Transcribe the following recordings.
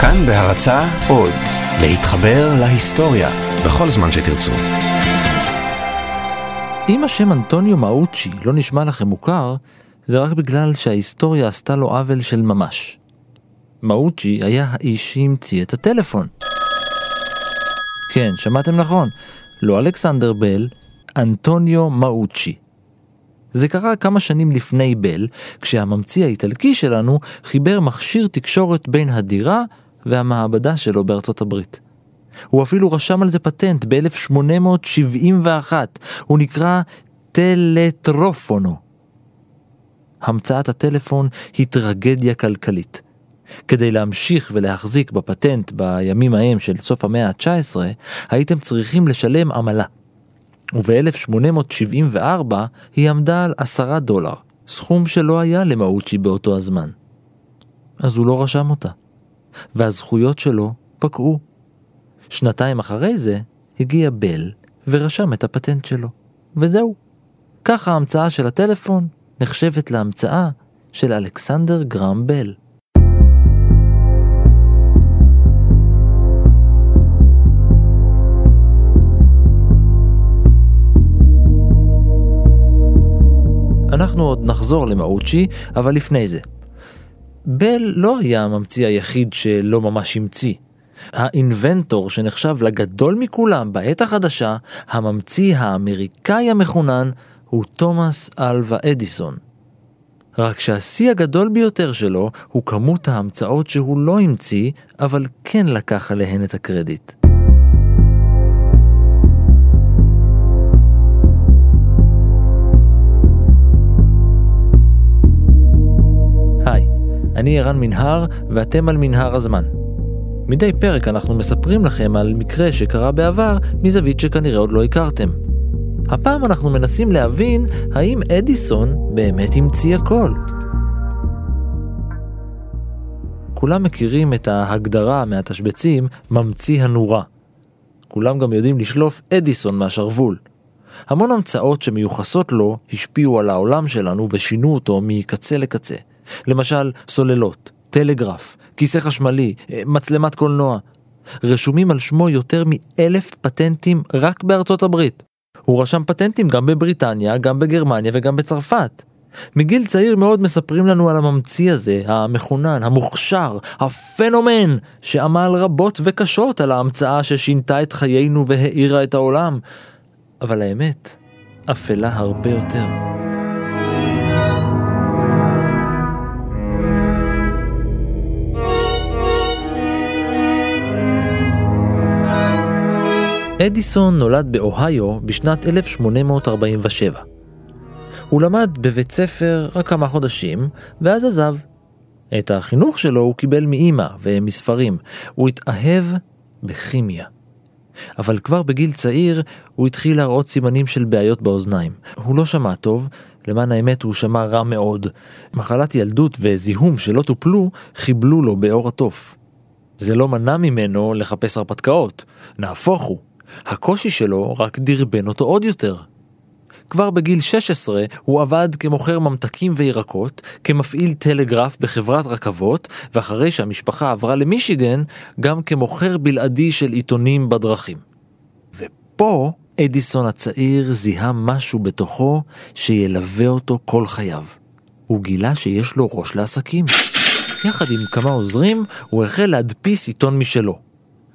כאן בהרצה עוד, להתחבר להיסטוריה בכל זמן שתרצו. אם השם אנטוניו מאוצ'י לא נשמע לכם מוכר, זה רק בגלל שההיסטוריה עשתה לו עוול של ממש. מאוצ'י היה האיש שהמציא את הטלפון. כן, שמעתם נכון, לא אלכסנדר בל, אנטוניו מאוצ'י. זה קרה כמה שנים לפני בל, כשהממציא האיטלקי שלנו חיבר מכשיר תקשורת בין הדירה והמעבדה שלו בארצות הברית. הוא אפילו רשם על זה פטנט ב-1871, הוא נקרא טלטרופונו. המצאת הטלפון היא טרגדיה כלכלית. כדי להמשיך ולהחזיק בפטנט בימים ההם של סוף המאה ה-19, הייתם צריכים לשלם עמלה. וב-1874 היא עמדה על עשרה דולר, סכום שלא היה למאוצ'י באותו הזמן. אז הוא לא רשם אותה, והזכויות שלו פקעו. שנתיים אחרי זה הגיע בל ורשם את הפטנט שלו, וזהו. ככה ההמצאה של הטלפון נחשבת להמצאה של אלכסנדר גרם בל. אנחנו עוד נחזור למאוצ'י, אבל לפני זה. בל לא היה הממציא היחיד שלא ממש המציא. האינבנטור שנחשב לגדול מכולם בעת החדשה, הממציא האמריקאי המחונן, הוא תומאס אלווה אדיסון. רק שהשיא הגדול ביותר שלו הוא כמות ההמצאות שהוא לא המציא, אבל כן לקח עליהן את הקרדיט. אני ערן מנהר ואתם על מנהר הזמן. מדי פרק אנחנו מספרים לכם על מקרה שקרה בעבר מזווית שכנראה עוד לא הכרתם. הפעם אנחנו מנסים להבין האם אדיסון באמת המציא הכל. כולם מכירים את ההגדרה מהתשבצים ממציא הנורה. כולם גם יודעים לשלוף אדיסון מהשרוול. המון המצאות שמיוחסות לו השפיעו על העולם שלנו ושינו אותו מקצה לקצה. למשל, סוללות, טלגרף, כיסא חשמלי, מצלמת קולנוע. רשומים על שמו יותר מאלף פטנטים רק בארצות הברית. הוא רשם פטנטים גם בבריטניה, גם בגרמניה וגם בצרפת. מגיל צעיר מאוד מספרים לנו על הממציא הזה, המחונן, המוכשר, הפנומן, שעמל רבות וקשות על ההמצאה ששינתה את חיינו והאירה את העולם. אבל האמת, אפלה הרבה יותר. אדיסון נולד באוהיו בשנת 1847. הוא למד בבית ספר רק כמה חודשים, ואז עזב. את החינוך שלו הוא קיבל מאימא ומספרים. הוא התאהב בכימיה. אבל כבר בגיל צעיר הוא התחיל להראות סימנים של בעיות באוזניים. הוא לא שמע טוב, למען האמת הוא שמע רע מאוד. מחלת ילדות וזיהום שלא טופלו חיבלו לו בעור התוף. זה לא מנע ממנו לחפש הרפתקאות, נהפוך הוא. הקושי שלו רק דרבן אותו עוד יותר. כבר בגיל 16 הוא עבד כמוכר ממתקים וירקות, כמפעיל טלגרף בחברת רכבות, ואחרי שהמשפחה עברה למישיגן, גם כמוכר בלעדי של עיתונים בדרכים. ופה אדיסון הצעיר זיהה משהו בתוכו שילווה אותו כל חייו. הוא גילה שיש לו ראש לעסקים. יחד עם כמה עוזרים, הוא החל להדפיס עיתון משלו.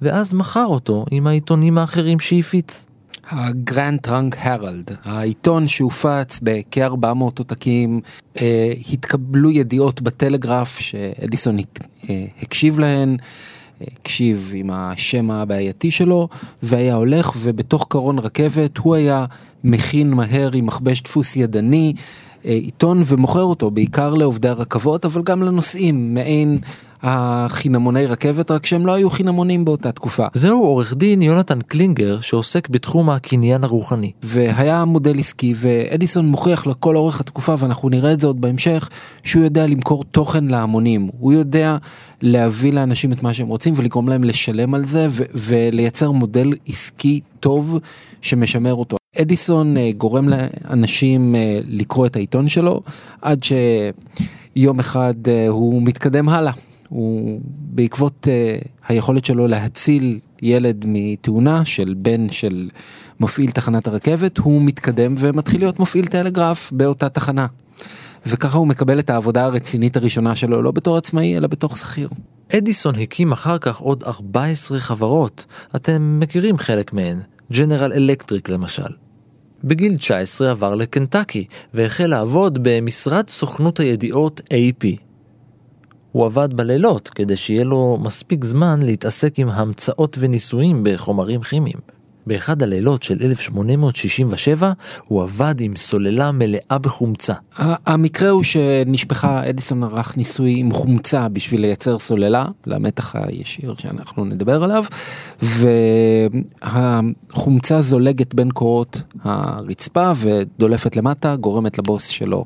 ואז מכר אותו עם העיתונים האחרים שהפיץ. ה Grand Trunk Herald, העיתון שהופץ בכ-400 עותקים, אה, התקבלו ידיעות בטלגרף שאדיסון אה, הקשיב להן, הקשיב עם השם הבעייתי שלו, והיה הולך ובתוך קרון רכבת הוא היה מכין מהר עם מכבש דפוס ידני אה, עיתון ומוכר אותו בעיקר לעובדי הרכבות אבל גם לנוסעים, מעין החינמוני רכבת, רק שהם לא היו חינמונים באותה תקופה. זהו עורך דין יונתן קלינגר שעוסק בתחום הקניין הרוחני. והיה מודל עסקי ואדיסון מוכיח לכל אורך התקופה ואנחנו נראה את זה עוד בהמשך שהוא יודע למכור תוכן להמונים, הוא יודע להביא לאנשים את מה שהם רוצים ולגרום להם לשלם על זה ו- ולייצר מודל עסקי טוב שמשמר אותו. אדיסון אה, גורם לאנשים אה, לקרוא את העיתון שלו עד שיום אחד אה, הוא מתקדם הלאה. הוא בעקבות uh, היכולת שלו להציל ילד מתאונה של בן של מפעיל תחנת הרכבת, הוא מתקדם ומתחיל להיות מפעיל טלגרף באותה תחנה. וככה הוא מקבל את העבודה הרצינית הראשונה שלו, לא בתור עצמאי, אלא בתור שכיר. אדיסון הקים אחר כך עוד 14 חברות, אתם מכירים חלק מהן, ג'נרל אלקטריק למשל. בגיל 19 עבר לקנטקי והחל לעבוד במשרד סוכנות הידיעות AP. הוא עבד בלילות כדי שיהיה לו מספיק זמן להתעסק עם המצאות וניסויים בחומרים כימיים. באחד הלילות של 1867 הוא עבד עם סוללה מלאה בחומצה. המקרה הוא שנשפחה, אדיסון ערך ניסוי עם חומצה בשביל לייצר סוללה, למתח הישיר שאנחנו נדבר עליו, והחומצה זולגת בין קורות הרצפה ודולפת למטה, גורמת לבוס שלו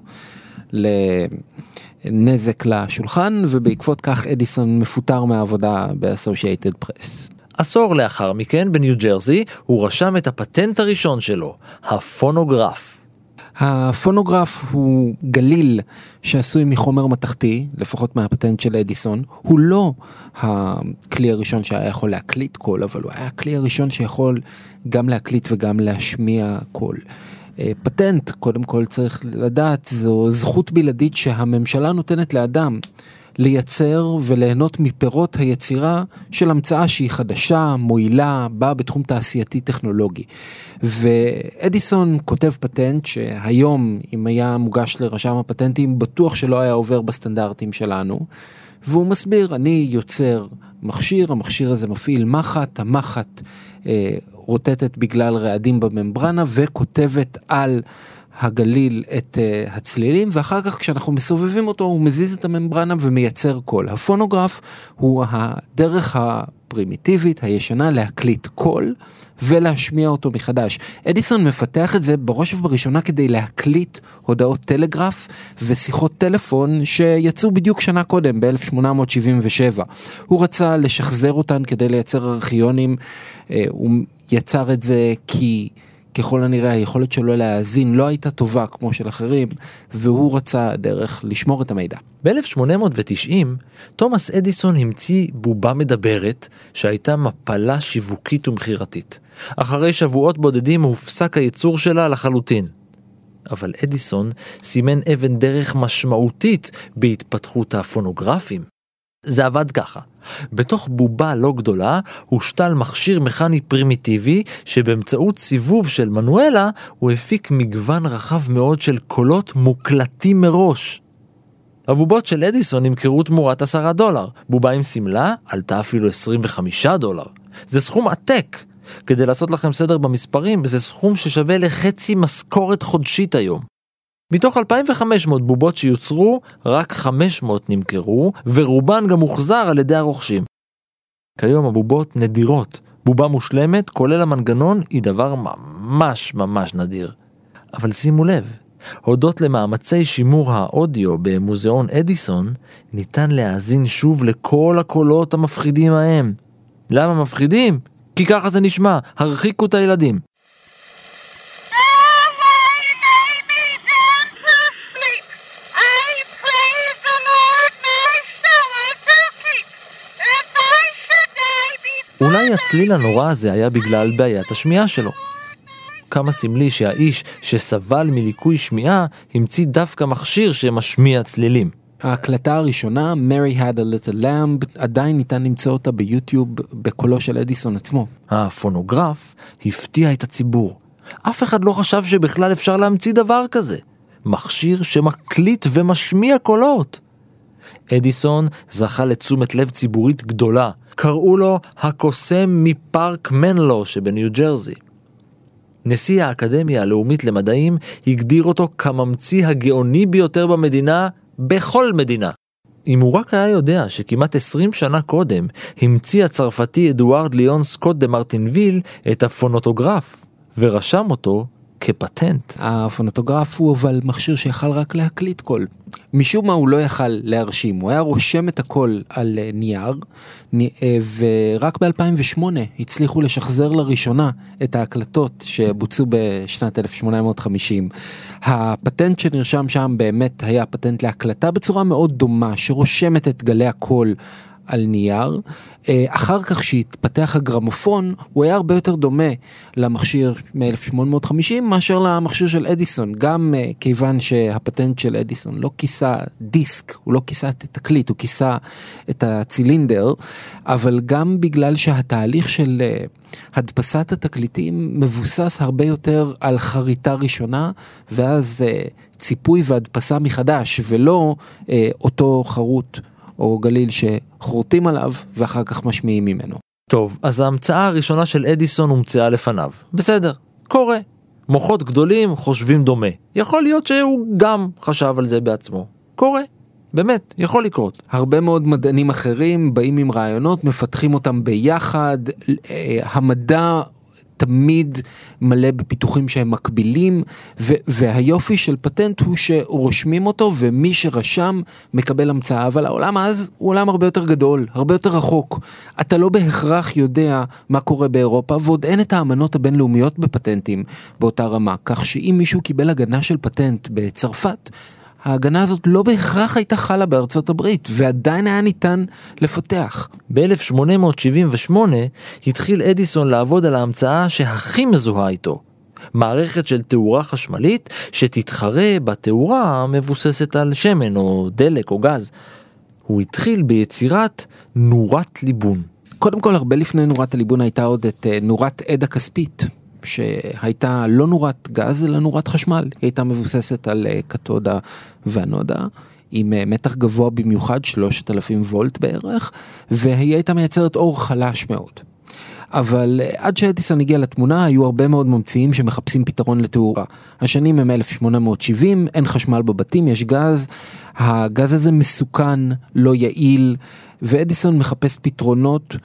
לנזק לשולחן, ובעקבות כך אדיסון מפוטר מהעבודה באסושייטד פרס. עשור לאחר מכן, בניו ג'רזי, הוא רשם את הפטנט הראשון שלו, הפונוגרף. הפונוגרף הוא גליל שעשוי מחומר מתכתי, לפחות מהפטנט של אדיסון. הוא לא הכלי הראשון שהיה יכול להקליט קול, אבל הוא היה הכלי הראשון שיכול גם להקליט וגם להשמיע קול. אה, פטנט, קודם כל צריך לדעת, זו זכות בלעדית שהממשלה נותנת לאדם. לייצר וליהנות מפירות היצירה של המצאה שהיא חדשה, מועילה, באה בתחום תעשייתי טכנולוגי. ואדיסון כותב פטנט שהיום, אם היה מוגש לרשם הפטנטים, בטוח שלא היה עובר בסטנדרטים שלנו. והוא מסביר, אני יוצר מכשיר, המכשיר הזה מפעיל מחט, המחט אה, רוטטת בגלל רעדים בממברנה וכותבת על הגליל את uh, הצלילים ואחר כך כשאנחנו מסובבים אותו הוא מזיז את הממברנה ומייצר קול. הפונוגרף הוא הדרך הפרימיטיבית הישנה להקליט קול ולהשמיע אותו מחדש. אדיסון מפתח את זה בראש ובראשונה כדי להקליט הודעות טלגרף ושיחות טלפון שיצאו בדיוק שנה קודם ב-1877. הוא רצה לשחזר אותן כדי לייצר ארכיונים, uh, הוא יצר את זה כי ככל הנראה היכולת שלו להאזין לא הייתה טובה כמו של אחרים, והוא רצה דרך לשמור את המידע. ב-1890, תומאס אדיסון המציא בובה מדברת שהייתה מפלה שיווקית ומכירתית. אחרי שבועות בודדים הופסק הייצור שלה לחלוטין. אבל אדיסון סימן אבן דרך משמעותית בהתפתחות הפונוגרפים. זה עבד ככה. בתוך בובה לא גדולה הושתל מכשיר מכני פרימיטיבי שבאמצעות סיבוב של מנואלה הוא הפיק מגוון רחב מאוד של קולות מוקלטים מראש. הבובות של אדיסון נמכרו תמורת עשרה דולר, בובה עם שמלה עלתה אפילו 25 דולר. זה סכום עתק. כדי לעשות לכם סדר במספרים, זה סכום ששווה לחצי משכורת חודשית היום. מתוך 2,500 בובות שיוצרו, רק 500 נמכרו, ורובן גם הוחזר על ידי הרוכשים. כיום הבובות נדירות. בובה מושלמת, כולל המנגנון, היא דבר ממש ממש נדיר. אבל שימו לב, הודות למאמצי שימור האודיו במוזיאון אדיסון, ניתן להאזין שוב לכל הקולות המפחידים ההם. למה מפחידים? כי ככה זה נשמע, הרחיקו את הילדים. אולי הצליל הנורא הזה היה בגלל בעיית השמיעה שלו. כמה סמלי שהאיש שסבל מליקוי שמיעה המציא דווקא מכשיר שמשמיע צלילים. ההקלטה הראשונה, Mary had a little lamb, עדיין ניתן למצוא אותה ביוטיוב בקולו של אדיסון עצמו. הפונוגרף הפתיע את הציבור. אף אחד לא חשב שבכלל אפשר להמציא דבר כזה. מכשיר שמקליט ומשמיע קולות. אדיסון זכה לתשומת לב ציבורית גדולה. קראו לו הקוסם מפארק מנלו שבניו ג'רזי. נשיא האקדמיה הלאומית למדעים הגדיר אותו כממציא הגאוני ביותר במדינה, בכל מדינה. אם הוא רק היה יודע שכמעט 20 שנה קודם המציא הצרפתי אדוארד ליאון סקוט דה מרטינוויל את הפונוטוגרף, ורשם אותו כפטנט. הפונוטוגרף הוא אבל מכשיר שיכל רק להקליט קול. משום מה הוא לא יכל להרשים, הוא היה רושם את הקול על אה, נייר, אה, ורק ב-2008 הצליחו לשחזר לראשונה את ההקלטות שבוצעו בשנת 1850. הפטנט שנרשם שם באמת היה פטנט להקלטה בצורה מאוד דומה, שרושמת את גלי הקול על נייר. אה, אחר כך שהתפתח הגרמופון, הוא היה הרבה יותר דומה למכשיר מ-1850 מאשר למכשיר של אדיסון, גם אה, כיוון שהפטנט של אדיסון לא כיסה דיסק, הוא לא כיסה את התקליט, הוא כיסה את הצילינדר, אבל גם בגלל שהתהליך של אה, הדפסת התקליטים מבוסס הרבה יותר על חריטה ראשונה, ואז ציפוי והדפסה מחדש, ולא אותו חרוט. או גליל שחורטים עליו ואחר כך משמיעים ממנו. טוב, אז ההמצאה הראשונה של אדיסון הומצאה לפניו. בסדר, קורה. מוחות גדולים חושבים דומה. יכול להיות שהוא גם חשב על זה בעצמו. קורה. באמת, יכול לקרות. הרבה מאוד מדענים אחרים באים עם רעיונות, מפתחים אותם ביחד, אה, המדע תמיד מלא בפיתוחים שהם מקבילים, ו- והיופי של פטנט הוא שרושמים אותו ומי שרשם מקבל המצאה, אבל העולם אז הוא עולם הרבה יותר גדול, הרבה יותר רחוק. אתה לא בהכרח יודע מה קורה באירופה, ועוד אין את האמנות הבינלאומיות בפטנטים באותה רמה, כך שאם מישהו קיבל הגנה של פטנט בצרפת, ההגנה הזאת לא בהכרח הייתה חלה בארצות הברית, ועדיין היה ניתן לפתח. ב-1878 התחיל אדיסון לעבוד על ההמצאה שהכי מזוהה איתו. מערכת של תאורה חשמלית שתתחרה בתאורה המבוססת על שמן או דלק או גז. הוא התחיל ביצירת נורת ליבון. קודם כל, הרבה לפני נורת הליבון הייתה עוד את אה, נורת עד הכספית, שהייתה לא נורת גז אלא נורת חשמל, היא הייתה מבוססת על אה, קתודה ואנודה. עם אה, מתח גבוה במיוחד, 3,000 וולט בערך, והיא הייתה מייצרת אור חלש מאוד. אבל אה, עד שאדיסון הגיע לתמונה היו הרבה מאוד ממציאים שמחפשים פתרון לתאורה. השנים הם 1870, אין חשמל בבתים, יש גז, הגז הזה מסוכן, לא יעיל, ואדיסון מחפש פתרונות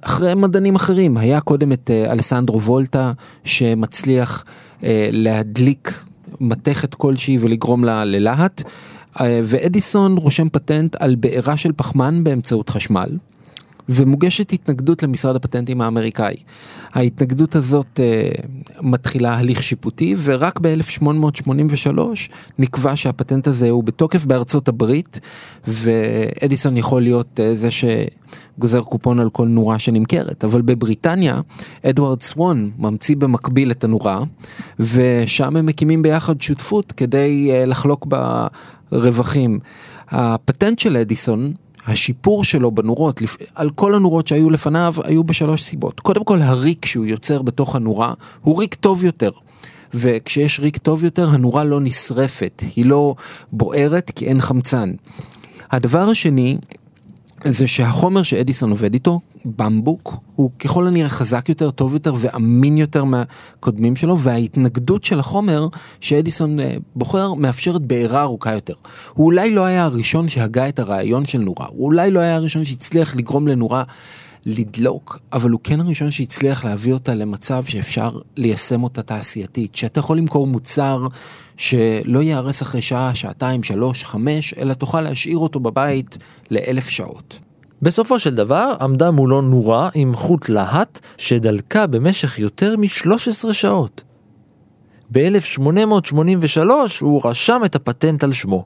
אחרי מדענים אחרים, היה קודם את אה, אלסנדרו וולטה שמצליח אה, להדליק מתכת כלשהי ולגרום לה ללהט, אה, ואדיסון רושם פטנט על בעירה של פחמן באמצעות חשמל. ומוגשת התנגדות למשרד הפטנטים האמריקאי. ההתנגדות הזאת uh, מתחילה הליך שיפוטי ורק ב-1883 נקבע שהפטנט הזה הוא בתוקף בארצות הברית ואדיסון יכול להיות uh, זה שגוזר קופון על כל נורה שנמכרת אבל בבריטניה אדוארד סוואן ממציא במקביל את הנורה ושם הם מקימים ביחד שותפות כדי uh, לחלוק ברווחים. הפטנט של אדיסון השיפור שלו בנורות, על כל הנורות שהיו לפניו, היו בשלוש סיבות. קודם כל, הריק שהוא יוצר בתוך הנורה, הוא ריק טוב יותר. וכשיש ריק טוב יותר, הנורה לא נשרפת, היא לא בוערת כי אין חמצן. הדבר השני, זה שהחומר שאדיסון עובד איתו, במבוק, הוא ככל הנראה חזק יותר, טוב יותר ואמין יותר מהקודמים שלו, וההתנגדות של החומר שאדיסון אה, בוחר מאפשרת בעירה ארוכה יותר. הוא אולי לא היה הראשון שהגה את הרעיון של נורה, הוא אולי לא היה הראשון שהצליח לגרום לנורה לדלוק, אבל הוא כן הראשון שהצליח להביא אותה למצב שאפשר ליישם אותה תעשייתית, שאתה יכול למכור מוצר שלא ייהרס אחרי שעה, שעתיים, שלוש, חמש, אלא תוכל להשאיר אותו בבית לאלף שעות. בסופו של דבר עמדה מולו נורה עם חוט להט שדלקה במשך יותר מ-13 שעות. ב-1883 הוא רשם את הפטנט על שמו.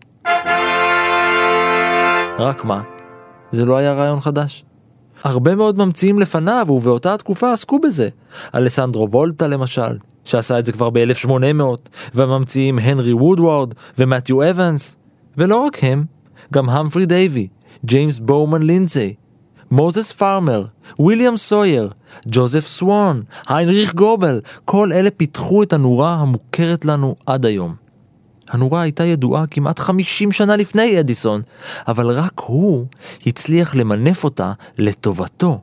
רק מה, זה לא היה רעיון חדש. הרבה מאוד ממציאים לפניו ובאותה התקופה עסקו בזה. אלסנדרו וולטה למשל, שעשה את זה כבר ב-1800, והממציאים הנרי וודוורד ומתיו אבנס. ולא רק הם, גם המפרי דייווי, ג'יימס בואומן לינזי, מוזס פארמר, ויליאם סויר, ג'וזף סוואן, היינריך גובל, כל אלה פיתחו את הנורה המוכרת לנו עד היום. הנורה הייתה ידועה כמעט 50 שנה לפני אדיסון, אבל רק הוא הצליח למנף אותה לטובתו.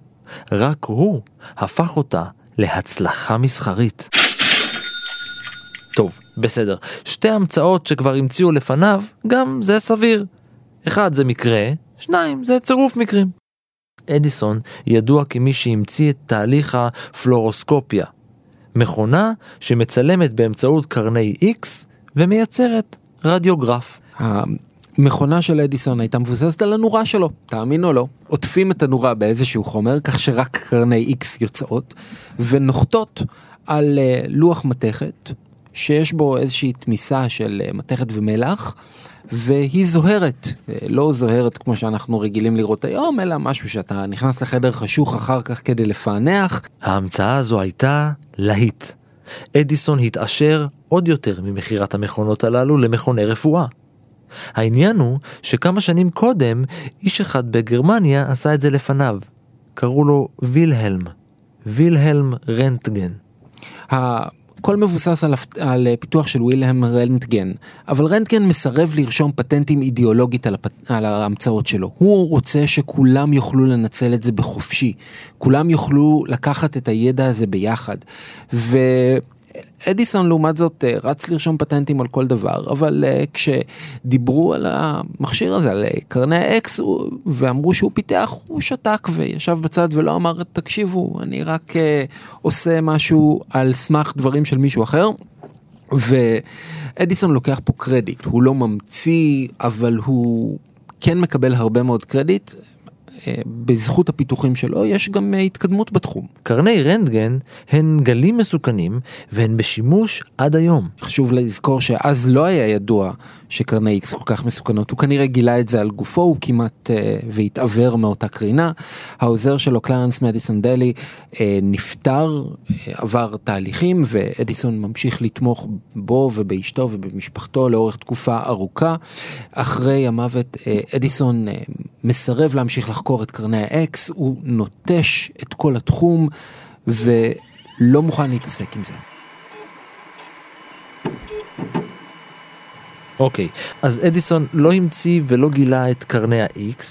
רק הוא הפך אותה להצלחה מסחרית. טוב, בסדר. שתי המצאות שכבר המציאו לפניו, גם זה סביר. אחד זה מקרה, שניים זה צירוף מקרים. אדיסון ידוע כמי שהמציא את תהליך הפלורוסקופיה, מכונה שמצלמת באמצעות קרני X ומייצרת רדיוגרף. המכונה של אדיסון הייתה מבוססת על הנורה שלו, תאמין או לא. עוטפים את הנורה באיזשהו חומר, כך שרק קרני X יוצאות, ונוחתות על אה, לוח מתכת, שיש בו איזושהי תמיסה של אה, מתכת ומלח, והיא זוהרת, לא זוהרת כמו שאנחנו רגילים לראות היום, אלא משהו שאתה נכנס לחדר חשוך אחר כך כדי לפענח. ההמצאה הזו הייתה להיט. אדיסון התעשר עוד יותר ממכירת המכונות הללו למכוני רפואה. העניין הוא שכמה שנים קודם, איש אחד בגרמניה עשה את זה לפניו. קראו לו וילהלם. וילהלם רנטגן. הכל מבוסס על, על פיתוח של וילהלם רנטגן, אבל רנטגן מסרב לרשום פטנטים אידיאולוגית על, הפ, על ההמצאות שלו. הוא רוצה שכולם יוכלו לנצל את זה בחופשי, כולם יוכלו לקחת את הידע הזה ביחד. ו... אדיסון לעומת זאת אה, רץ לרשום פטנטים על כל דבר, אבל uh, כשדיברו על המכשיר הזה, על אה, קרני האקס, ואמרו שהוא פיתח, הוא שתק וישב בצד ולא אמר, תקשיבו, אני רק עושה משהו על סמך דברים של מישהו אחר. ואדיסון לוקח פה קרדיט, הוא לא ממציא, אבל הוא כן מקבל הרבה מאוד קרדיט. בזכות הפיתוחים שלו יש גם התקדמות בתחום. קרני רנטגן הן גלים מסוכנים והן בשימוש עד היום. חשוב לזכור שאז לא היה ידוע שקרני איקס כל כך מסוכנות, הוא כנראה גילה את זה על גופו, הוא כמעט uh, והתעוור מאותה קרינה. העוזר שלו, קלרנס מדיסון דלי, uh, נפטר, uh, עבר תהליכים, ואדיסון ממשיך לתמוך בו ובאשתו ובמשפחתו לאורך תקופה ארוכה. אחרי המוות, uh, אדיסון uh, מסרב להמשיך לחקור את קרני האקס, הוא נוטש את כל התחום ולא מוכן להתעסק עם זה. אוקיי, אז אדיסון לא המציא ולא גילה את קרני ה-X,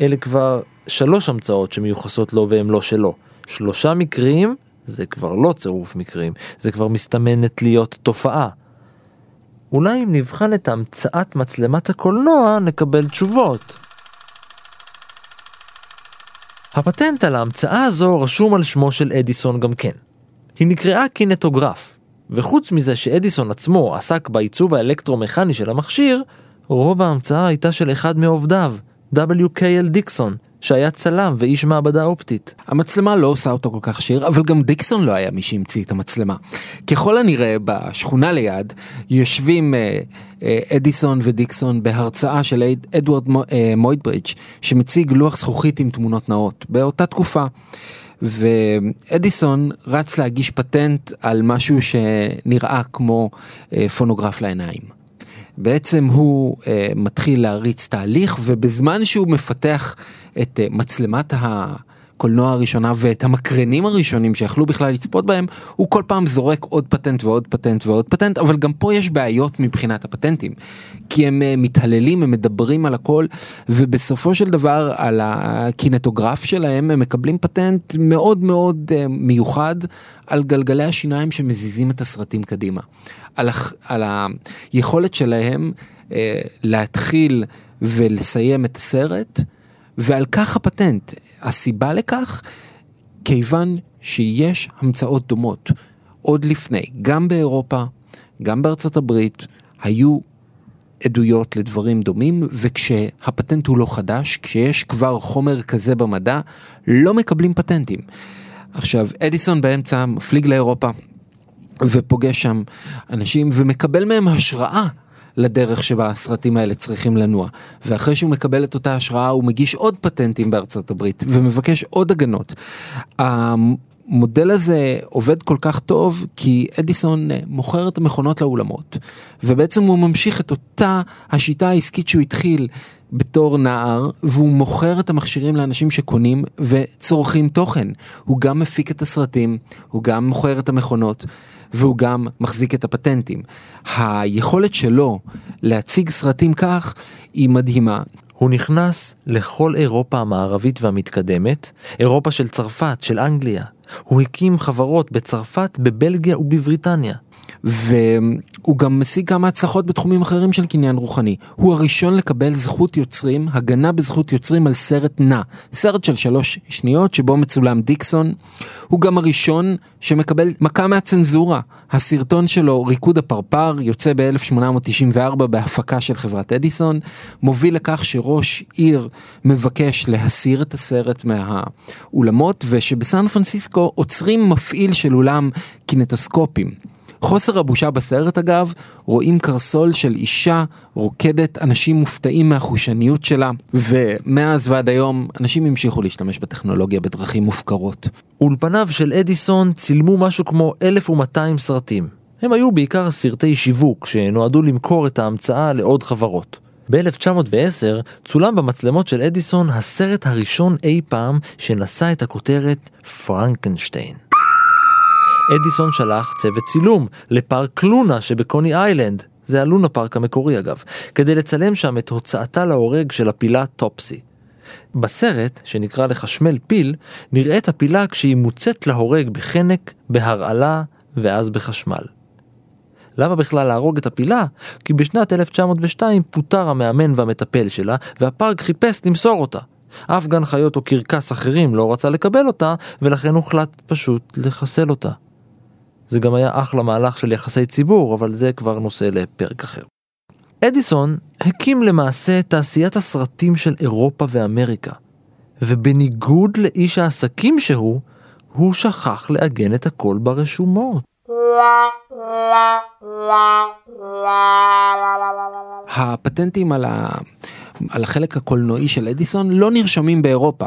אלה כבר שלוש המצאות שמיוחסות לו והם לא שלו. שלושה מקרים זה כבר לא צירוף מקרים, זה כבר מסתמנת להיות תופעה. אולי אם נבחן את המצאת מצלמת הקולנוע נקבל תשובות. הפטנט על ההמצאה הזו רשום על שמו של אדיסון גם כן. היא נקראה קינטוגרף, וחוץ מזה שאדיסון עצמו עסק בעיצוב האלקטרומכני של המכשיר, רוב ההמצאה הייתה של אחד מעובדיו, W.K.L. דיקסון, שהיה צלם ואיש מעבדה אופטית. המצלמה לא עושה אותו כל כך עשיר, אבל גם דיקסון לא היה מי שהמציא את המצלמה. ככל הנראה, בשכונה ליד, יושבים אה, אה, אדיסון ודיקסון בהרצאה של אד, אדוארד אה, מוידברידג', שמציג לוח זכוכית עם תמונות נאות, באותה תקופה. ואדיסון רץ להגיש פטנט על משהו שנראה כמו אה, פונוגרף לעיניים. בעצם הוא אה, מתחיל להריץ תהליך ובזמן שהוא מפתח את אה, מצלמת ה... הקולנוע הראשונה ואת המקרנים הראשונים שיכלו בכלל לצפות בהם, הוא כל פעם זורק עוד פטנט ועוד פטנט ועוד פטנט, אבל גם פה יש בעיות מבחינת הפטנטים. כי הם אה, מתהללים, הם מדברים על הכל, ובסופו של דבר על הקינטוגרף שלהם הם מקבלים פטנט מאוד מאוד אה, מיוחד על גלגלי השיניים שמזיזים את הסרטים קדימה. על, על היכולת שלהם אה, להתחיל ולסיים את הסרט. ועל כך הפטנט. הסיבה לכך, כיוון שיש המצאות דומות. עוד לפני, גם באירופה, גם בארצות הברית, היו עדויות לדברים דומים, וכשהפטנט הוא לא חדש, כשיש כבר חומר כזה במדע, לא מקבלים פטנטים. עכשיו, אדיסון באמצע מפליג לאירופה, ופוגש שם אנשים, ומקבל מהם השראה לדרך שבה הסרטים האלה צריכים לנוע. ואחרי שהוא מקבל את אותה השראה הוא מגיש עוד פטנטים בארצות הברית ומבקש עוד הגנות. המודל הזה עובד כל כך טוב כי אדיסון אה, מוכר את המכונות לאולמות ובעצם הוא ממשיך את אותה השיטה העסקית שהוא התחיל בתור נער והוא מוכר את המכשירים לאנשים שקונים וצורכים תוכן. הוא גם מפיק את הסרטים, הוא גם מוכר את המכונות והוא גם מחזיק את הפטנטים. היכולת שלו להציג סרטים כך היא מדהימה. הוא נכנס לכל אירופה המערבית והמתקדמת, אירופה של צרפת, של אנגליה. הוא הקים חברות בצרפת, בבלגיה ובבריטניה. והוא גם משיג כמה הצלחות בתחומים אחרים של קניין רוחני. הוא הראשון לקבל זכות יוצרים, הגנה בזכות יוצרים על סרט נע. סרט של שלוש שניות שבו מצולם דיקסון. הוא גם הראשון שמקבל מכה מהצנזורה. הסרטון שלו, ריקוד הפרפר, יוצא ב-1894 בהפקה של חברת אדיסון, מוביל לכך שראש עיר מבקש להסיר את הסרט מהאולמות, ושבסן פרנסיסקו עוצרים מפעיל של אולם קינטוסקופים. חוסר הבושה בסרט אגב, רואים קרסול של אישה רוקדת, אנשים מופתעים מהחושניות שלה, ומאז ועד היום אנשים המשיכו להשתמש בטכנולוגיה בדרכים מופקרות. אולפניו של אדיסון צילמו משהו כמו 1,200 סרטים. הם היו בעיקר סרטי שיווק שנועדו למכור את ההמצאה לעוד חברות. ב-1910 צולם במצלמות של אדיסון הסרט הראשון אי פעם שנשא את הכותרת פרנקנשטיין. אדיסון שלח צוות צילום לפארק לונה שבקוני איילנד, זה הלונה פארק המקורי אגב, כדי לצלם שם את הוצאתה להורג של הפילה טופסי. בסרט, שנקרא לחשמל פיל, נראית הפילה כשהיא מוצאת להורג בחנק, בהרעלה ואז בחשמל. למה בכלל להרוג את הפילה? כי בשנת 1902 פוטר המאמן והמטפל שלה, והפארק חיפש למסור אותה. אף גן חיות או קרקס אחרים לא רצה לקבל אותה, ולכן הוחלט פשוט לחסל אותה. זה גם היה אחלה מהלך של יחסי ציבור, אבל זה כבר נושא לפרק אחר. אדיסון הקים למעשה את תעשיית הסרטים של אירופה ואמריקה, ובניגוד לאיש העסקים שהוא, הוא שכח לעגן את הכל ברשומות. הפטנטים על, ה... על החלק הקולנועי של אדיסון לא נרשמים באירופה.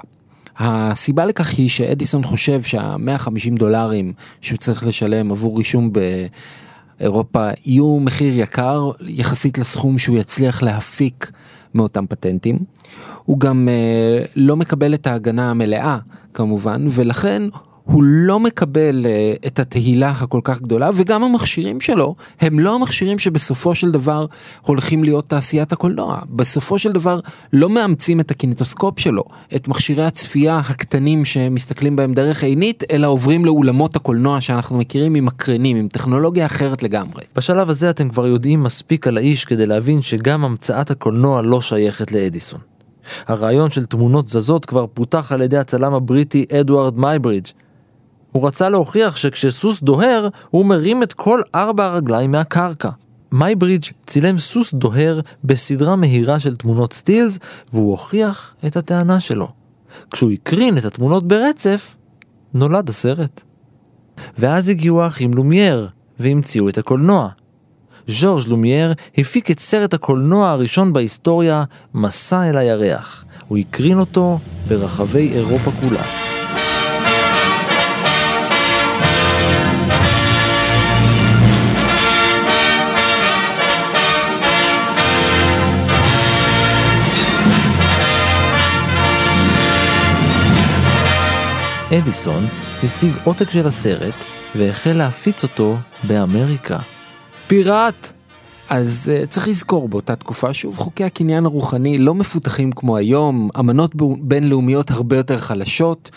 הסיבה לכך היא שאדיסון חושב שה-150 דולרים שהוא צריך לשלם עבור רישום באירופה יהיו מחיר יקר יחסית לסכום שהוא יצליח להפיק מאותם פטנטים. הוא גם uh, לא מקבל את ההגנה המלאה כמובן ולכן הוא לא מקבל uh, את התהילה הכל כך גדולה וגם המכשירים שלו הם לא המכשירים שבסופו של דבר הולכים להיות תעשיית הקולנוע. בסופו של דבר לא מאמצים את הקינטוסקופ שלו, את מכשירי הצפייה הקטנים שמסתכלים בהם דרך עינית, אלא עוברים לאולמות הקולנוע שאנחנו מכירים עם מקרנים, עם טכנולוגיה אחרת לגמרי. בשלב הזה אתם כבר יודעים מספיק על האיש כדי להבין שגם המצאת הקולנוע לא שייכת לאדיסון. הרעיון של תמונות זזות כבר פותח על ידי הצלם הבריטי אדוארד מייברידג' הוא רצה להוכיח שכשסוס דוהר, הוא מרים את כל ארבע הרגליים מהקרקע. מייברידג' צילם סוס דוהר בסדרה מהירה של תמונות סטילס, והוא הוכיח את הטענה שלו. כשהוא הקרין את התמונות ברצף, נולד הסרט. ואז הגיעו האחים לומייר, והמציאו את הקולנוע. ז'ורג' לומייר הפיק את סרט הקולנוע הראשון בהיסטוריה, מסע אל הירח. הוא הקרין אותו ברחבי אירופה כולה. אדיסון השיג עותק של הסרט והחל להפיץ אותו באמריקה. פיראט! אז uh, צריך לזכור באותה תקופה שוב חוקי הקניין הרוחני לא מפותחים כמו היום, אמנות בינלאומיות הרבה יותר חלשות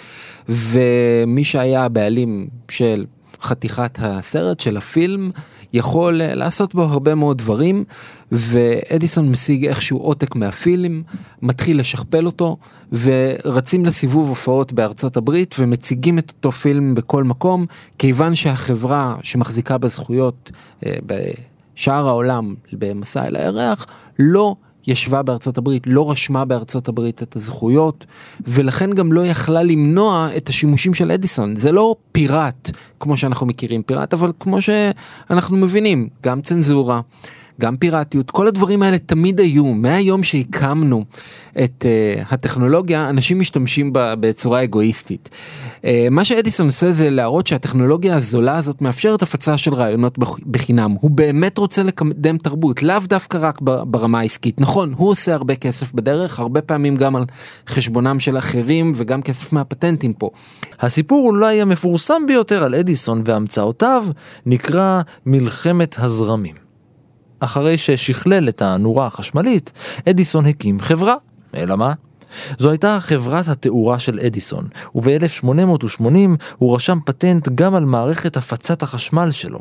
ומי שהיה הבעלים של חתיכת הסרט של הפילם יכול אה, לעשות בו הרבה מאוד דברים, ואדיסון משיג איכשהו עותק מהפילים, מתחיל לשכפל אותו, ורצים לסיבוב הופעות בארצות הברית ומציגים את אותו פילם בכל מקום, כיוון שהחברה שמחזיקה בזכויות אה, בשאר העולם במסע אל הירח, לא ישבה בארצות הברית, לא רשמה בארצות הברית את הזכויות, ולכן גם לא יכלה למנוע את השימושים של אדיסון. זה לא פיראט, כמו שאנחנו מכירים פיראט, אבל כמו שאנחנו מבינים, גם צנזורה. גם פיראטיות, כל הדברים האלה תמיד היו, מהיום שהקמנו את uh, הטכנולוגיה, אנשים משתמשים בה בצורה אגואיסטית. Uh, מה שאדיסון עושה זה להראות שהטכנולוגיה הזולה הזאת מאפשרת הפצה של רעיונות בחינם. הוא באמת רוצה לקדם תרבות, לאו דווקא רק ברמה העסקית. נכון, הוא עושה הרבה כסף בדרך, הרבה פעמים גם על חשבונם של אחרים וגם כסף מהפטנטים פה. הסיפור אולי המפורסם ביותר על אדיסון והמצאותיו נקרא מלחמת הזרמים. אחרי ששכלל את הנורה החשמלית, אדיסון הקים חברה. אלא מה? זו הייתה חברת התאורה של אדיסון, וב-1880 הוא רשם פטנט גם על מערכת הפצת החשמל שלו.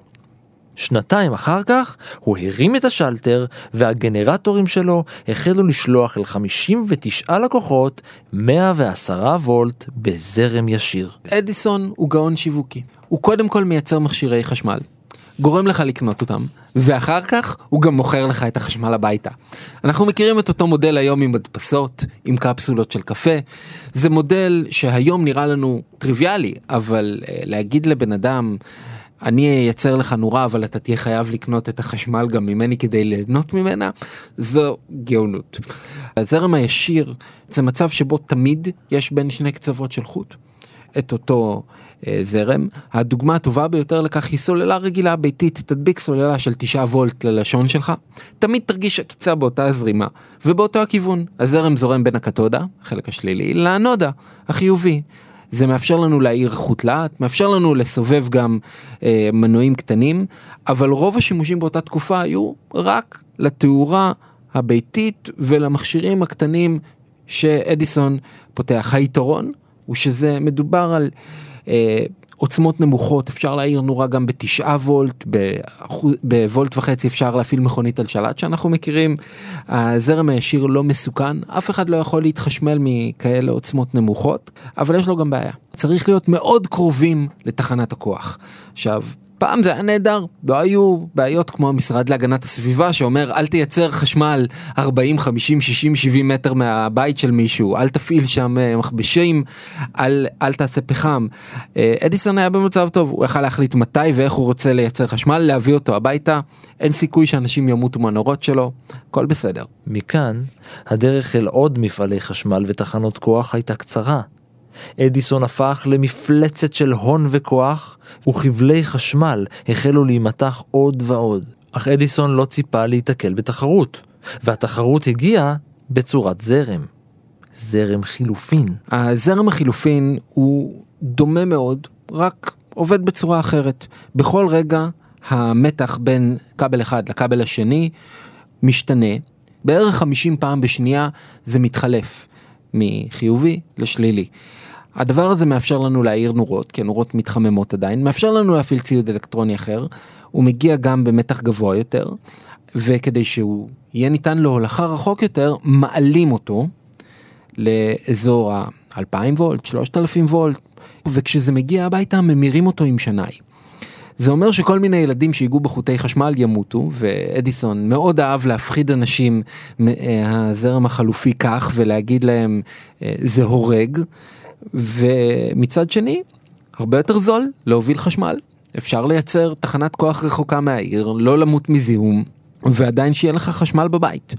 שנתיים אחר כך הוא הרים את השלטר והגנרטורים שלו החלו לשלוח אל 59 לקוחות 110 וולט בזרם ישיר. אדיסון הוא גאון שיווקי. הוא קודם כל מייצר מכשירי חשמל. גורם לך לקנות אותם, ואחר כך הוא גם מוכר לך את החשמל הביתה. אנחנו מכירים את אותו מודל היום עם מדפסות, עם קפסולות של קפה. זה מודל שהיום נראה לנו טריוויאלי, אבל uh, להגיד לבן אדם, אני אייצר לך נורה אבל אתה תהיה חייב לקנות את החשמל גם ממני כדי ליהנות ממנה, זו גאונות. הזרם הישיר זה מצב שבו תמיד יש בין שני קצוות של חוט את אותו אה, זרם. הדוגמה הטובה ביותר לכך היא סוללה רגילה ביתית, תדביק סוללה של 9 וולט ללשון שלך, תמיד תרגיש עקיצה באותה זרימה ובאותו הכיוון. הזרם זורם בין הקתודה, החלק השלילי, לאנודה, החיובי. זה מאפשר לנו להאיר חוט לאט, מאפשר לנו לסובב גם אה, מנועים קטנים, אבל רוב השימושים באותה תקופה היו רק לתאורה הביתית ולמכשירים הקטנים שאדיסון פותח. היתרון הוא שזה מדובר על אה, עוצמות נמוכות, אפשר להעיר נורה גם בתשעה וולט, בוולט וחצי אפשר להפעיל מכונית על שלט שאנחנו מכירים. הזרם הישיר לא מסוכן, אף אחד לא יכול להתחשמל מכאלה עוצמות נמוכות, אבל יש לו גם בעיה. צריך להיות מאוד קרובים לתחנת הכוח. עכשיו, פעם זה היה נהדר, לא היו בעיות כמו המשרד להגנת הסביבה שאומר אל תייצר חשמל 40, 50, 60, 70 מטר מהבית של מישהו, אל תפעיל שם אה, מכבשים, אל, אל תעשה פחם. אה, אדיסון היה במצב טוב, הוא יכל להחליט מתי ואיך הוא רוצה לייצר חשמל, להביא אותו הביתה, אין סיכוי שאנשים ימותו מהנורות שלו, הכל בסדר. מכאן, הדרך אל עוד מפעלי חשמל ותחנות כוח הייתה קצרה. אדיסון הפך למפלצת של הון וכוח, וכבלי חשמל החלו להימתח עוד ועוד. אך אדיסון לא ציפה להיתקל בתחרות, והתחרות הגיעה בצורת זרם. זרם חילופין. הזרם החילופין הוא דומה מאוד, רק עובד בצורה אחרת. בכל רגע המתח בין כבל אחד לכבל השני משתנה. בערך 50 פעם בשנייה זה מתחלף מחיובי לשלילי. הדבר הזה מאפשר לנו להאיר נורות, כי הנורות מתחממות עדיין, מאפשר לנו להפעיל ציוד אלקטרוני אחר, הוא מגיע גם במתח גבוה יותר, וכדי שהוא יהיה ניתן להולכה רחוק יותר, מעלים אותו לאזור ה-2000 וולט, 3000 וולט, וכשזה מגיע הביתה ממירים אותו עם שנאי. זה אומר שכל מיני ילדים שיגעו בחוטי חשמל ימותו, ואדיסון מאוד אהב להפחיד אנשים מהזרם החלופי כך ולהגיד להם אה, זה הורג. ומצד שני, הרבה יותר זול להוביל חשמל. אפשר לייצר תחנת כוח רחוקה מהעיר, לא למות מזיהום, ועדיין שיהיה לך חשמל בבית.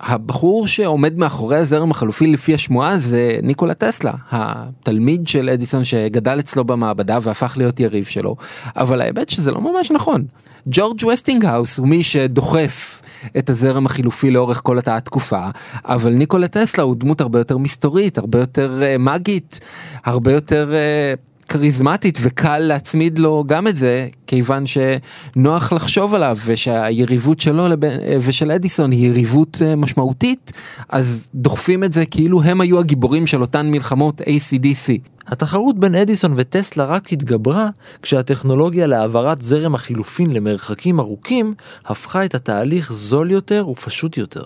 הבחור שעומד מאחורי הזרם החלופי לפי השמועה זה ניקולה טסלה, התלמיד של אדיסון שגדל אצלו במעבדה והפך להיות יריב שלו, אבל האמת שזה לא ממש נכון. ג'ורג' וסטינגהאוס הוא מי שדוחף את הזרם החילופי לאורך כל אותה התקופה, אבל ניקולה טסלה הוא דמות הרבה יותר מסתורית, הרבה יותר אה, מגית, הרבה יותר... Uh, כריזמטית וקל להצמיד לו גם את זה, כיוון שנוח לחשוב עליו ושהיריבות שלו לבין, ושל אדיסון היא יריבות אה, משמעותית, אז דוחפים את זה כאילו הם היו הגיבורים של אותן מלחמות ACDC. התחרות בין אדיסון וטסלה רק התגברה כשהטכנולוגיה להעברת זרם החילופין למרחקים ארוכים הפכה את התהליך זול יותר ופשוט יותר.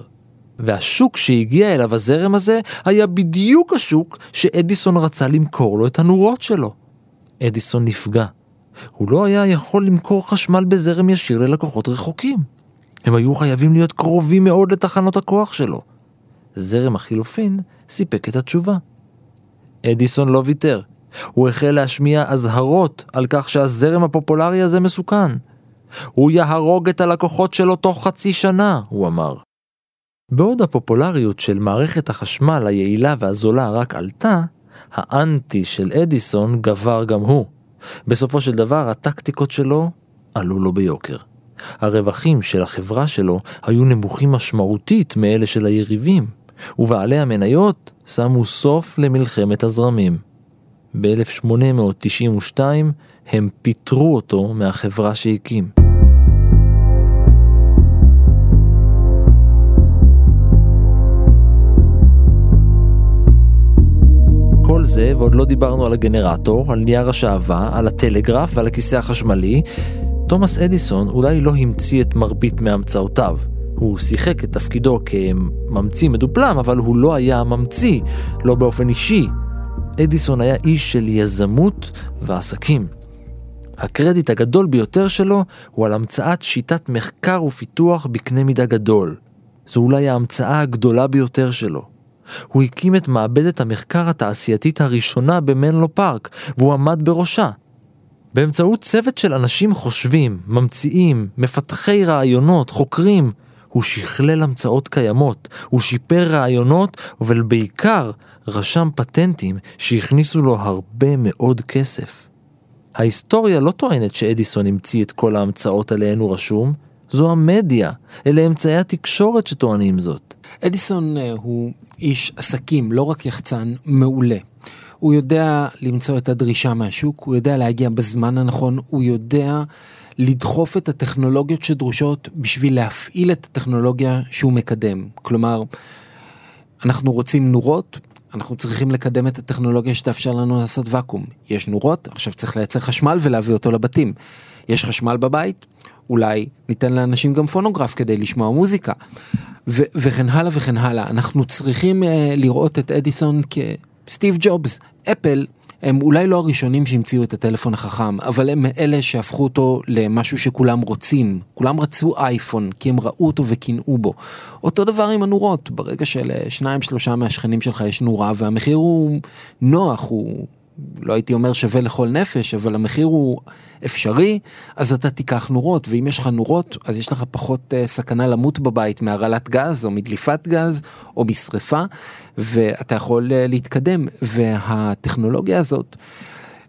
והשוק שהגיע אליו הזרם הזה היה בדיוק השוק שאדיסון רצה למכור לו את הנורות שלו. אדיסון נפגע. הוא לא היה יכול למכור חשמל בזרם ישיר ללקוחות רחוקים. הם היו חייבים להיות קרובים מאוד לתחנות הכוח שלו. זרם החילופין סיפק את התשובה. אדיסון לא ויתר. הוא החל להשמיע אזהרות על כך שהזרם הפופולרי הזה מסוכן. הוא יהרוג את הלקוחות שלו תוך חצי שנה, הוא אמר. בעוד הפופולריות של מערכת החשמל היעילה והזולה רק עלתה, האנטי של אדיסון גבר גם הוא. בסופו של דבר הטקטיקות שלו עלו לו ביוקר. הרווחים של החברה שלו היו נמוכים משמעותית מאלה של היריבים, ובעלי המניות שמו סוף למלחמת הזרמים. ב-1892 הם פיטרו אותו מהחברה שהקים. כל זה, ועוד לא דיברנו על הגנרטור, על נייר השעווה, על הטלגרף ועל הכיסא החשמלי, תומאס אדיסון אולי לא המציא את מרבית מהמצאותיו. הוא שיחק את תפקידו כממציא מדופלם, אבל הוא לא היה הממציא, לא באופן אישי. אדיסון היה איש של יזמות ועסקים. הקרדיט הגדול ביותר שלו הוא על המצאת שיטת מחקר ופיתוח בקנה מידה גדול. זו אולי ההמצאה הגדולה ביותר שלו. הוא הקים את מעבדת המחקר התעשייתית הראשונה במנלו פארק, והוא עמד בראשה. באמצעות צוות של אנשים חושבים, ממציאים, מפתחי רעיונות, חוקרים, הוא שכלל המצאות קיימות, הוא שיפר רעיונות, אבל בעיקר רשם פטנטים שהכניסו לו הרבה מאוד כסף. ההיסטוריה לא טוענת שאדיסון המציא את כל ההמצאות עליהן הוא רשום, זו המדיה, אלה אמצעי התקשורת שטוענים זאת. אדיסון אה, הוא איש עסקים, לא רק יחצן, מעולה. הוא יודע למצוא את הדרישה מהשוק, הוא יודע להגיע בזמן הנכון, הוא יודע לדחוף את הטכנולוגיות שדרושות בשביל להפעיל את הטכנולוגיה שהוא מקדם. כלומר, אנחנו רוצים נורות, אנחנו צריכים לקדם את הטכנולוגיה שתאפשר לנו לעשות ואקום. יש נורות, עכשיו צריך לייצר חשמל ולהביא אותו לבתים. יש חשמל בבית, אולי ניתן לאנשים גם פונוגרף כדי לשמוע מוזיקה. ו- וכן הלאה וכן הלאה. אנחנו צריכים uh, לראות את אדיסון כסטיב ג'ובס. אפל הם אולי לא הראשונים שהמציאו את הטלפון החכם, אבל הם אלה שהפכו אותו למשהו שכולם רוצים. כולם רצו אייפון, כי הם ראו אותו וקינאו בו. אותו דבר עם הנורות, ברגע שלשניים שלושה מהשכנים שלך יש נורה והמחיר הוא נוח, הוא לא הייתי אומר שווה לכל נפש, אבל המחיר הוא אפשרי, אז אתה תיקח נורות, ואם יש לך נורות, אז יש לך פחות uh, סכנה למות בבית מהרעלת גז, או מדליפת גז, או משרפה, ואתה יכול uh, להתקדם. והטכנולוגיה הזאת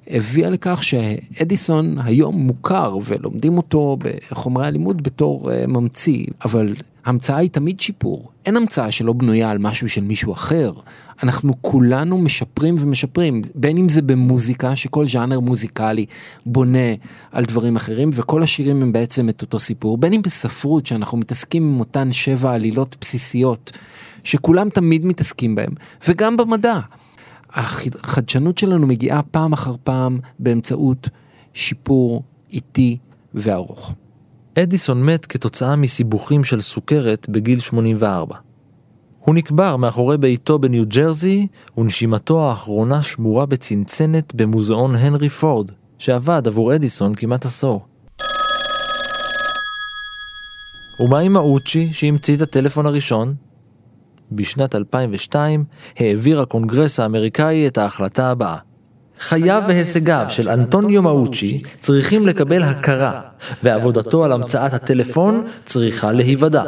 הביאה לכך שאדיסון היום מוכר, ולומדים אותו בחומרי הלימוד בתור uh, ממציא, אבל המצאה היא תמיד שיפור. אין המצאה שלא בנויה על משהו של מישהו אחר. אנחנו כולנו משפרים ומשפרים, בין אם זה במוזיקה, שכל ז'אנר מוזיקלי בונה על דברים אחרים, וכל השירים הם בעצם את אותו סיפור, בין אם בספרות, שאנחנו מתעסקים עם אותן שבע עלילות בסיסיות, שכולם תמיד מתעסקים בהם, וגם במדע. החדשנות שלנו מגיעה פעם אחר פעם באמצעות שיפור איטי וארוך. אדיסון מת כתוצאה מסיבוכים של סוכרת בגיל 84. הוא נקבר מאחורי ביתו בניו ג'רזי, ונשימתו האחרונה שמורה בצנצנת במוזיאון הנרי פורד, שעבד עבור אדיסון כמעט עשור. ומה עם האוצ'י שהמציא את הטלפון הראשון? בשנת 2002 העביר הקונגרס האמריקאי את ההחלטה הבאה חייו והישגיו של אנטוניו מאוצ'י צריכים לקבל הכרה, ועבודתו על המצאת הטלפון צריכה להיוודע.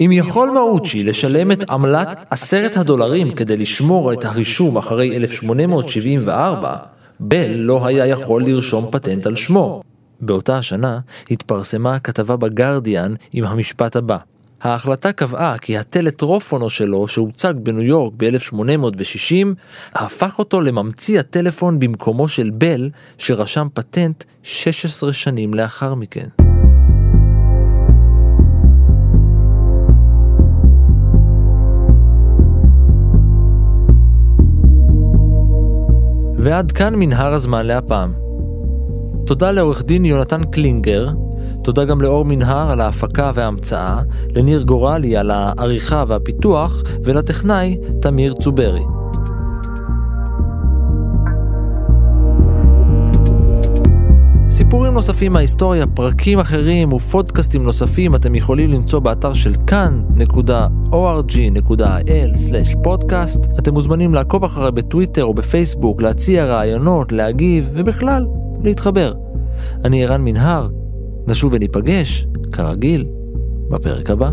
אם יכול מאוצ'י לשלם את עמלת עשרת הדולרים כדי לשמור את הרישום אחרי 1874, בל לא היה יכול לרשום פטנט על שמו. באותה השנה התפרסמה כתבה בגרדיאן עם המשפט הבא ההחלטה קבעה כי הטלטרופונו שלו, שהוצג בניו יורק ב-1860, הפך אותו לממציא הטלפון במקומו של בל, שרשם פטנט 16 שנים לאחר מכן. ועד כאן מנהר הזמן להפעם. תודה לעורך דין יונתן קלינגר, תודה גם לאור מנהר על ההפקה וההמצאה, לניר גורלי על העריכה והפיתוח, ולטכנאי תמיר צוברי. סיפורים נוספים מההיסטוריה, פרקים אחרים ופודקאסטים נוספים אתם יכולים למצוא באתר של כאן.org.il/פודקאסט. אתם מוזמנים לעקוב אחריי בטוויטר או בפייסבוק, להציע רעיונות, להגיב, ובכלל, להתחבר. אני ערן מנהר, נשוב וניפגש, כרגיל, בפרק הבא.